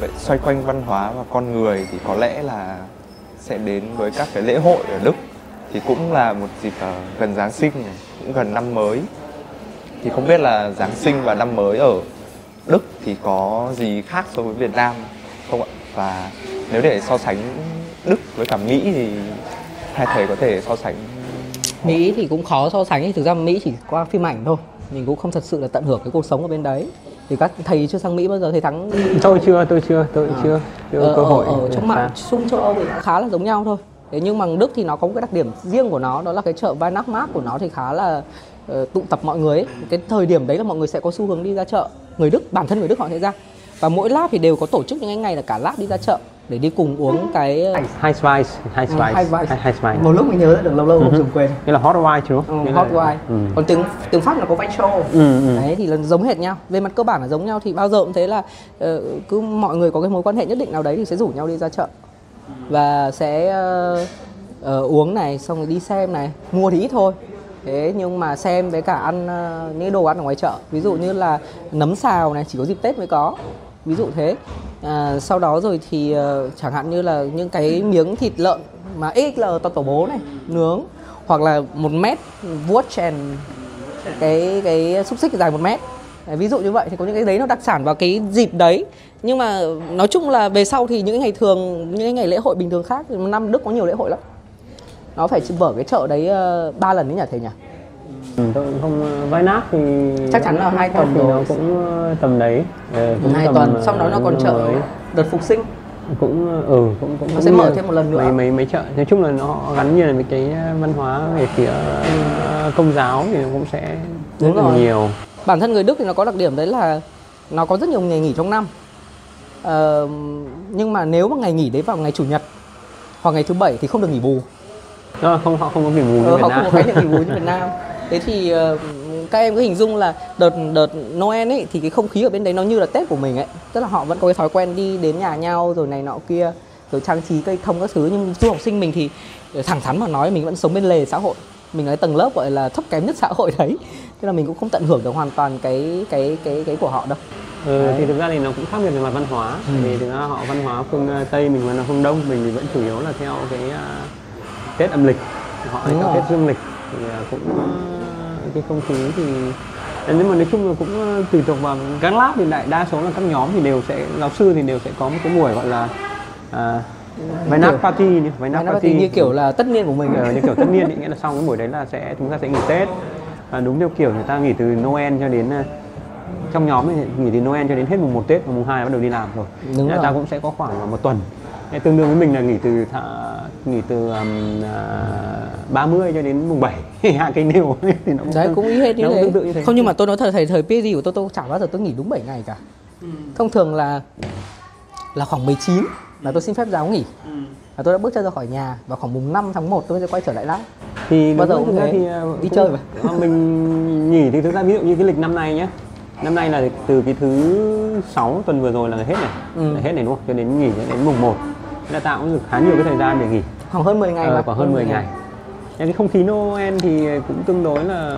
vậy xoay quanh văn hóa và con người thì có lẽ là sẽ đến với các cái lễ hội ở Đức. Thì cũng là một dịp uh, gần Giáng sinh này, cũng gần năm mới. Thì không biết là Giáng sinh và năm mới ở Đức thì có gì khác so với Việt Nam không ạ? Và nếu để so sánh Đức với cả Mỹ thì hai thầy có thể so sánh Mỹ thì cũng khó so sánh thực ra Mỹ chỉ qua phim ảnh thôi. Mình cũng không thật sự là tận hưởng cái cuộc sống ở bên đấy thì các thầy chưa sang Mỹ bao giờ? Thầy thắng tôi chưa tôi chưa tôi à. chưa chưa ờ, cơ hội ở, ở trong mạng xung châu Âu thì khá là giống nhau thôi. Thế nhưng mà Đức thì nó có một cái đặc điểm riêng của nó đó là cái chợ Weihnachtsmarkt của nó thì khá là uh, tụ tập mọi người ấy. cái thời điểm đấy là mọi người sẽ có xu hướng đi ra chợ. Người Đức bản thân người Đức họ sẽ ra. Và mỗi lab thì đều có tổ chức những cái ngày là cả lab đi ra chợ để đi cùng uống cái hai spice hai spice hai spice. hai spice. Một lúc mình nhớ được lâu lâu không dùng quên. Đây là hot wine chứ ừ, hot wine. Ừ. còn tiếng tiếng pháp là có vanh show ừ, ừ. đấy thì là giống hệt nhau. Về mặt cơ bản là giống nhau thì bao giờ cũng thế là uh, cứ mọi người có cái mối quan hệ nhất định nào đấy thì sẽ rủ nhau đi ra chợ. Và sẽ uh, uh, uống này xong rồi đi xem này. Mua thì ít thôi. Thế nhưng mà xem với cả ăn uh, những đồ ăn ở ngoài chợ. Ví dụ như là nấm xào này chỉ có dịp tết mới có ví dụ thế. À, sau đó rồi thì uh, chẳng hạn như là những cái miếng thịt lợn mà XL to tổ bố này nướng hoặc là một mét vuốt chèn cái cái xúc xích dài một mét. Ví dụ như vậy thì có những cái đấy nó đặc sản vào cái dịp đấy. Nhưng mà nói chung là về sau thì những ngày thường những ngày lễ hội bình thường khác năm đức có nhiều lễ hội lắm. Nó phải mở cái chợ đấy ờ, ba uh, lần đấy nhỉ thầy nhỉ? Ừ, tôi không vai nát thì chắc chắn là hai tuần thì nó cũng ờ, tầm đấy. Ờ, cũng hai tầm, tuần sau đó nó còn chợ mới. đợt phục sinh. Cũng ừ cũng cũng nó sẽ mở thêm một lần nữa. Mấy mấy mấy chợ. Nói chung là nó gắn như là với cái văn hóa về phía ừ. công giáo thì nó cũng sẽ rất là nhiều. Bản thân người Đức thì nó có đặc điểm đấy là nó có rất nhiều ngày nghỉ trong năm. Ờ, nhưng mà nếu mà ngày nghỉ đấy vào ngày chủ nhật hoặc ngày thứ bảy thì không được nghỉ bù. Không họ không có nghỉ bù như ờ, Việt họ Nam. không có niệm nghỉ bù như Việt Nam thế thì uh, các em cứ hình dung là đợt đợt Noel ấy thì cái không khí ở bên đấy nó như là Tết của mình ấy. Tức là họ vẫn có cái thói quen đi đến nhà nhau rồi này nọ kia rồi trang trí cây thông các thứ. Nhưng du học sinh mình thì thẳng thắn mà nói mình vẫn sống bên lề xã hội. Mình là tầng lớp gọi là thấp kém nhất xã hội đấy. Thế là mình cũng không tận hưởng được hoàn toàn cái cái cái cái của họ đâu. Ừ, thì thực ra thì nó cũng khác biệt về mặt văn hóa. Ừ. vì thực ra họ văn hóa phương ờ, tây mình là phương đông mình thì vẫn chủ yếu là theo cái uh, tết âm lịch. Họ Đúng theo tết dương lịch. Thì cũng cái không khí thì nhưng mà nói chung là cũng tùy thuộc vào các lab thì đại đa số là các nhóm thì đều sẽ giáo sư thì đều sẽ có một cái buổi gọi là Váy nát party nhỉ, váy nát party như kiểu là tất niên của mình ờ, như kiểu tất niên ý, nghĩa là sau cái buổi đấy là sẽ chúng ta sẽ nghỉ Tết à, đúng theo kiểu người ta nghỉ từ Noel cho đến ờ, trong nhóm thì nghỉ từ Noel cho đến hết mùng 1 Tết và mùng 2 bắt đầu đi làm rồi. Đúng rồi. ta cũng sẽ có khoảng một tuần. Tương đương với mình là nghỉ từ thả, nghỉ từ um, uh, 30 cho đến mùng 7 hạ cây nêu thì nó cũng đấy cũng ý hết như thế. như thế. Không nhưng mà tôi nói thật thầy thời PhD của tôi tôi chẳng bao giờ tôi nghỉ đúng 7 ngày cả. Ừ. Thông thường là là khoảng 19 là tôi xin phép giáo nghỉ ừ. và tôi đã bước chân ra khỏi nhà và khoảng mùng 5 tháng 1 tôi sẽ quay trở lại lát thì bao giờ cũng thế thì uh, đi chơi mà mình nghỉ thì thực ra ví dụ như cái lịch năm nay nhé năm nay là từ cái thứ sáu tuần vừa rồi là hết này ừ. là hết này đúng không cho đến nghỉ đến mùng 1 Thế là tạo cũng được khá nhiều cái thời gian để nghỉ. Khoảng hơn 10 ngày ờ, khoảng hơn 10 ngày, ngày. cái không khí Noel thì cũng tương đối là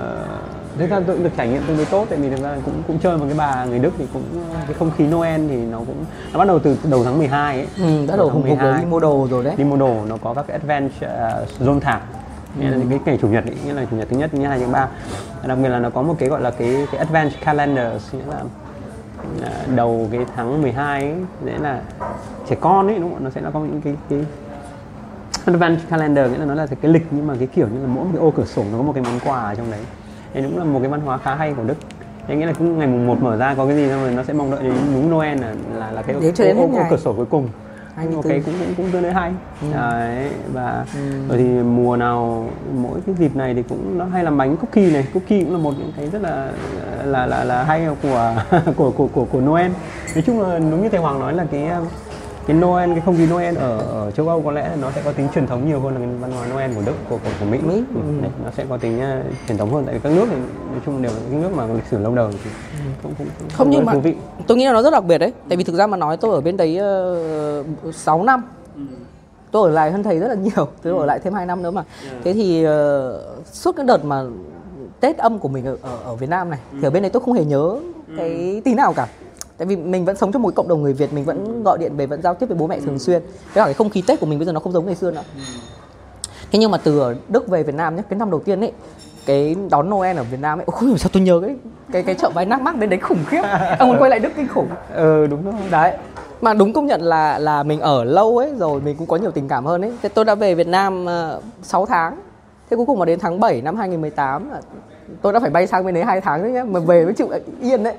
thực ra tôi được trải nghiệm tương đối tốt tại vì thực ra cũng cũng chơi một cái bà người Đức thì cũng cái không khí Noel thì nó cũng nó bắt đầu từ đầu tháng 12 ấy. Ừ, bắt đầu hùng hục đi mua đồ rồi đấy. Đi mua đồ nó có các cái adventure uh, zone thảm. Nghĩa là ừ. cái ngày chủ nhật ấy, nghĩa là chủ nhật thứ nhất thứ hai thứ ba. Đặc biệt là nó có một cái gọi là cái cái advent calendar nghĩa là đầu cái tháng 12 ấy, nghĩa là trẻ con ấy đúng không nó sẽ có những cái cái advent calendar nghĩa là nó là cái lịch nhưng mà cái kiểu như là mỗi một cái ô cửa sổ nó có một cái món quà ở trong đấy. Thì cũng là một cái văn hóa khá hay của đức. Thế nghĩa là cứ ngày mùng 1 mở ra có cái gì xong rồi nó sẽ mong đợi đến đúng Noel là là, là cái ô, ô, ô, ô cửa sổ cuối cùng một cái cũng cũng cũng tương đối hay ừ. đấy và ừ. rồi thì mùa nào mỗi cái dịp này thì cũng nó hay làm bánh cookie này cookie cũng là một những cái rất là là là là hay của của của của của Noel nói chung là đúng như thầy Hoàng nói là cái cái Noel cái không khí Noel ở, ở châu Âu có lẽ nó sẽ có tính truyền thống nhiều hơn là cái văn hóa Noel của Đức của của, của Mỹ, Mỹ. Ừ. Đấy, nó sẽ có tính uh, truyền thống hơn tại vì các nước thì nói chung đều là những nước mà lịch sử lâu đời thì ừ. cũng, cũng, cũng không nhưng mà vị. tôi nghĩ là nó rất đặc biệt đấy tại vì thực ra mà nói tôi ở bên đấy uh, ờ, 6 năm tôi ở lại hơn thầy rất là nhiều tôi ở lại thêm 2 năm nữa mà thế thì uh, suốt cái đợt mà Tết âm của mình ở, ở, ở Việt Nam này thì ở bên đấy tôi không hề nhớ cái tí nào cả tại vì mình vẫn sống trong một cộng đồng người Việt mình vẫn gọi điện về vẫn giao tiếp với bố mẹ thường xuyên. Với cả cái không khí Tết của mình bây giờ nó không giống ngày xưa nữa. Thế nhưng mà từ ở Đức về Việt Nam nhé cái năm đầu tiên ấy cái đón Noel ở Việt Nam ấy không hiểu sao tôi nhớ cái cái cái chợ váy nát mắc bên đấy khủng khiếp. Ông muốn quay lại Đức kinh khủng. Ừ đúng rồi. Đấy. Mà đúng công nhận là là mình ở lâu ấy rồi mình cũng có nhiều tình cảm hơn ấy. Thế tôi đã về Việt Nam uh, ờ, 6 tháng. Thế cuối cùng mà đến tháng 7 năm 2018 tôi đã phải bay sang bên đấy hai tháng đấy nhá mà về mới chịu yên đấy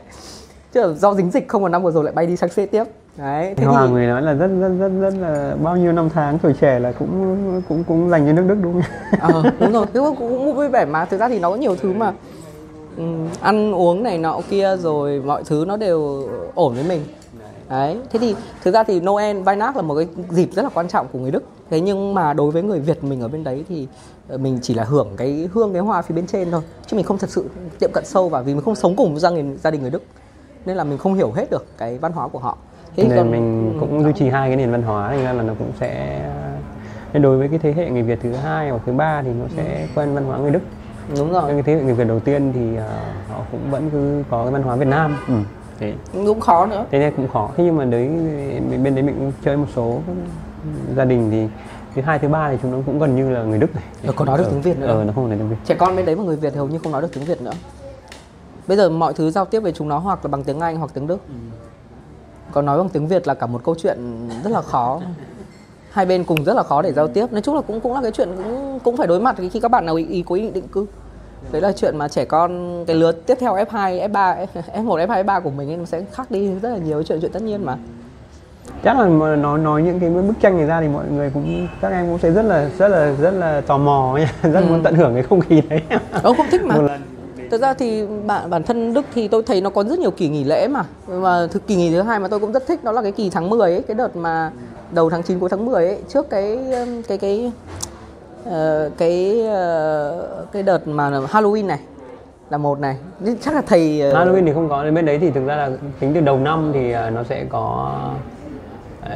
chứ do dính dịch không một năm vừa rồi lại bay đi sang C tiếp. Đấy thế Hoàng thì... người nói là rất rất rất rất là bao nhiêu năm tháng tuổi trẻ là cũng cũng cũng dành cho nước Đức đúng không? ờ đúng rồi. Cũng, cũng vui vẻ mà. Thực ra thì nó có nhiều thứ mà um, ăn uống này nọ kia rồi mọi thứ nó đều ổn với mình. Đấy thế thì thực ra thì Noel Weihnacht là một cái dịp rất là quan trọng của người Đức. Thế nhưng mà đối với người Việt mình ở bên đấy thì ờ, mình chỉ là hưởng cái hương cái hoa phía bên trên thôi. Chứ mình không thật sự tiệm cận sâu vào vì mình không sống cùng gia đình gia đình người Đức nên là mình không hiểu hết được cái văn hóa của họ. Thế nên còn... mình cũng duy trì hai cái nền văn hóa thành ra là nó cũng sẽ nên đối với cái thế hệ người Việt thứ hai hoặc thứ ba thì nó sẽ ừ. quen văn hóa người Đức. Đúng rồi. Cái thế hệ người Việt đầu tiên thì uh, họ cũng vẫn cứ có cái văn hóa Việt Nam. Ừ. thế. Cũng khó nữa. Thế nên cũng khó. Thế nhưng mà đấy bên đấy mình cũng chơi một số gia đình thì thứ hai thứ ba thì chúng nó cũng gần như là người Đức này. Nó có nói được tiếng Việt nữa. ờ nó không nói tiếng Việt. Trẻ con bên đấy mà người Việt hầu như không nói được tiếng Việt nữa bây giờ mọi thứ giao tiếp với chúng nó hoặc là bằng tiếng Anh hoặc tiếng Đức. Ừ. còn nói bằng tiếng Việt là cả một câu chuyện rất là khó. Hai bên cùng rất là khó để giao tiếp. Nói chung là cũng cũng là cái chuyện cũng cũng phải đối mặt khi các bạn nào ý, ý có ý định định cư. Đấy là chuyện mà trẻ con cái lứa tiếp theo F2, F3, F1, F2, F3 của mình ấy, nó sẽ khác đi rất là nhiều chuyện chuyện tất nhiên mà. Chắc là nói nói những cái bức tranh này ra thì mọi người cũng các em cũng sẽ rất là rất là rất là tò mò nha rất ừ. muốn tận hưởng cái không khí đấy. Ông không thích mà thực ra thì bản bản thân Đức thì tôi thấy nó có rất nhiều kỳ nghỉ lễ mà. Và thực kỳ nghỉ thứ hai mà tôi cũng rất thích đó là cái kỳ tháng 10 ấy cái đợt mà đầu tháng 9 cuối tháng 10 ấy. Trước cái cái cái uh, cái uh, cái đợt mà Halloween này là một này. Chắc là thầy uh... Halloween thì không có bên đấy thì thực ra là tính từ đầu năm thì nó sẽ có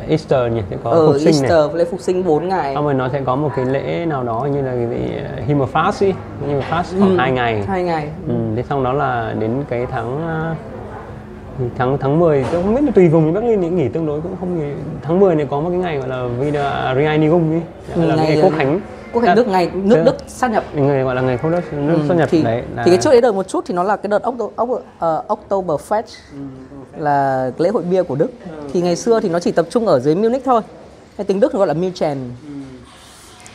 Easter nhỉ? Sẽ có ừ, phục sinh Easter này. lễ phục sinh 4 ngày. Xong rồi nó sẽ có một cái lễ nào đó như là cái gì Himmelfast đi Himmelfast khoảng ừ, 2 ngày. 2 ngày. Ừ, thế xong đó là đến cái tháng tháng tháng 10 tôi không biết là tùy vùng thì Berlin thì nghỉ tương đối cũng không nghỉ. Tháng 10 này có một cái ngày gọi là Vida Reinigung ấy là ngày, ngày quốc khánh quốc khánh Đức ngày nước Đức sát nhập. Người gọi là ngày quốc Đức nước ừ, sát nhập thì, đấy là... thì cái trước đấy đợi một chút thì nó là cái đợt October, October, uh, Oktoberfest ừ, là lễ hội bia của Đức. Thì ngày xưa thì nó chỉ tập trung ở dưới Munich thôi. Hay tiếng Đức thì gọi là München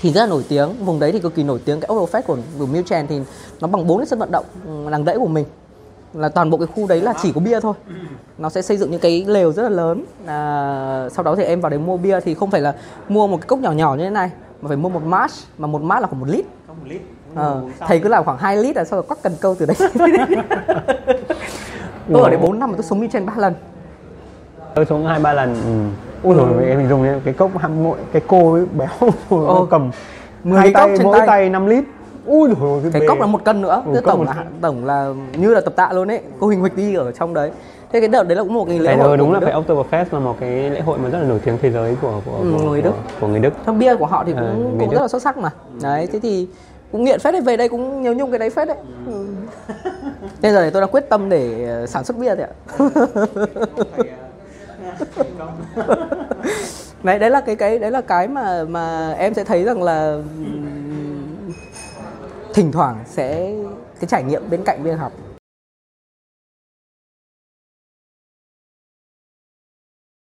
thì rất là nổi tiếng. Vùng đấy thì cực kỳ nổi tiếng. Cái Oktoberfest của, của München thì nó bằng bốn cái sân vận động ừ, làng đẫy của mình. Là toàn bộ cái khu đấy là chỉ có bia thôi. Nó sẽ xây dựng những cái lều rất là lớn. À, sau đó thì em vào đấy mua bia. Thì không phải là mua một cái cốc nhỏ nhỏ như thế này mà phải mua một mát mà một mát là khoảng một lít. À, thầy cứ làm khoảng 2 lít là sau rồi quắc cần câu từ đấy. Tôi ở đấy 4 năm mà tôi sống trên ba lần. Tôi sống hai ba lần. Ừ. ui rồi em hình dung cái cốc hăm mỗi cái cô ấy béo. Rồi cầm hai tay mỗi tay. tay 5 lít. Ui rồi cái, cái cốc là một cân nữa. Ừ, tổng là tổng là như là tập tạ luôn ấy. Cô hình huỳnh đi ở trong đấy thế cái đợt đấy là cũng một cái lễ hội đúng là phải Oktoberfest là một cái lễ hội mà rất là nổi tiếng thế giới của của, ừ, của người Đức. của, của người Đức. Trong bia của họ thì cũng à, cũng rất là xuất sắc mà. Đấy thế thì cũng nghiện phết đấy về đây cũng nhiều nhung cái đấy phết đấy. Ừ. Nên giờ này tôi đã quyết tâm để ờ, sản xuất bia thì ạ. đấy đấy là cái cái đấy là cái mà mà em sẽ thấy rằng là thỉnh thoảng sẽ cái trải nghiệm bên cạnh việc học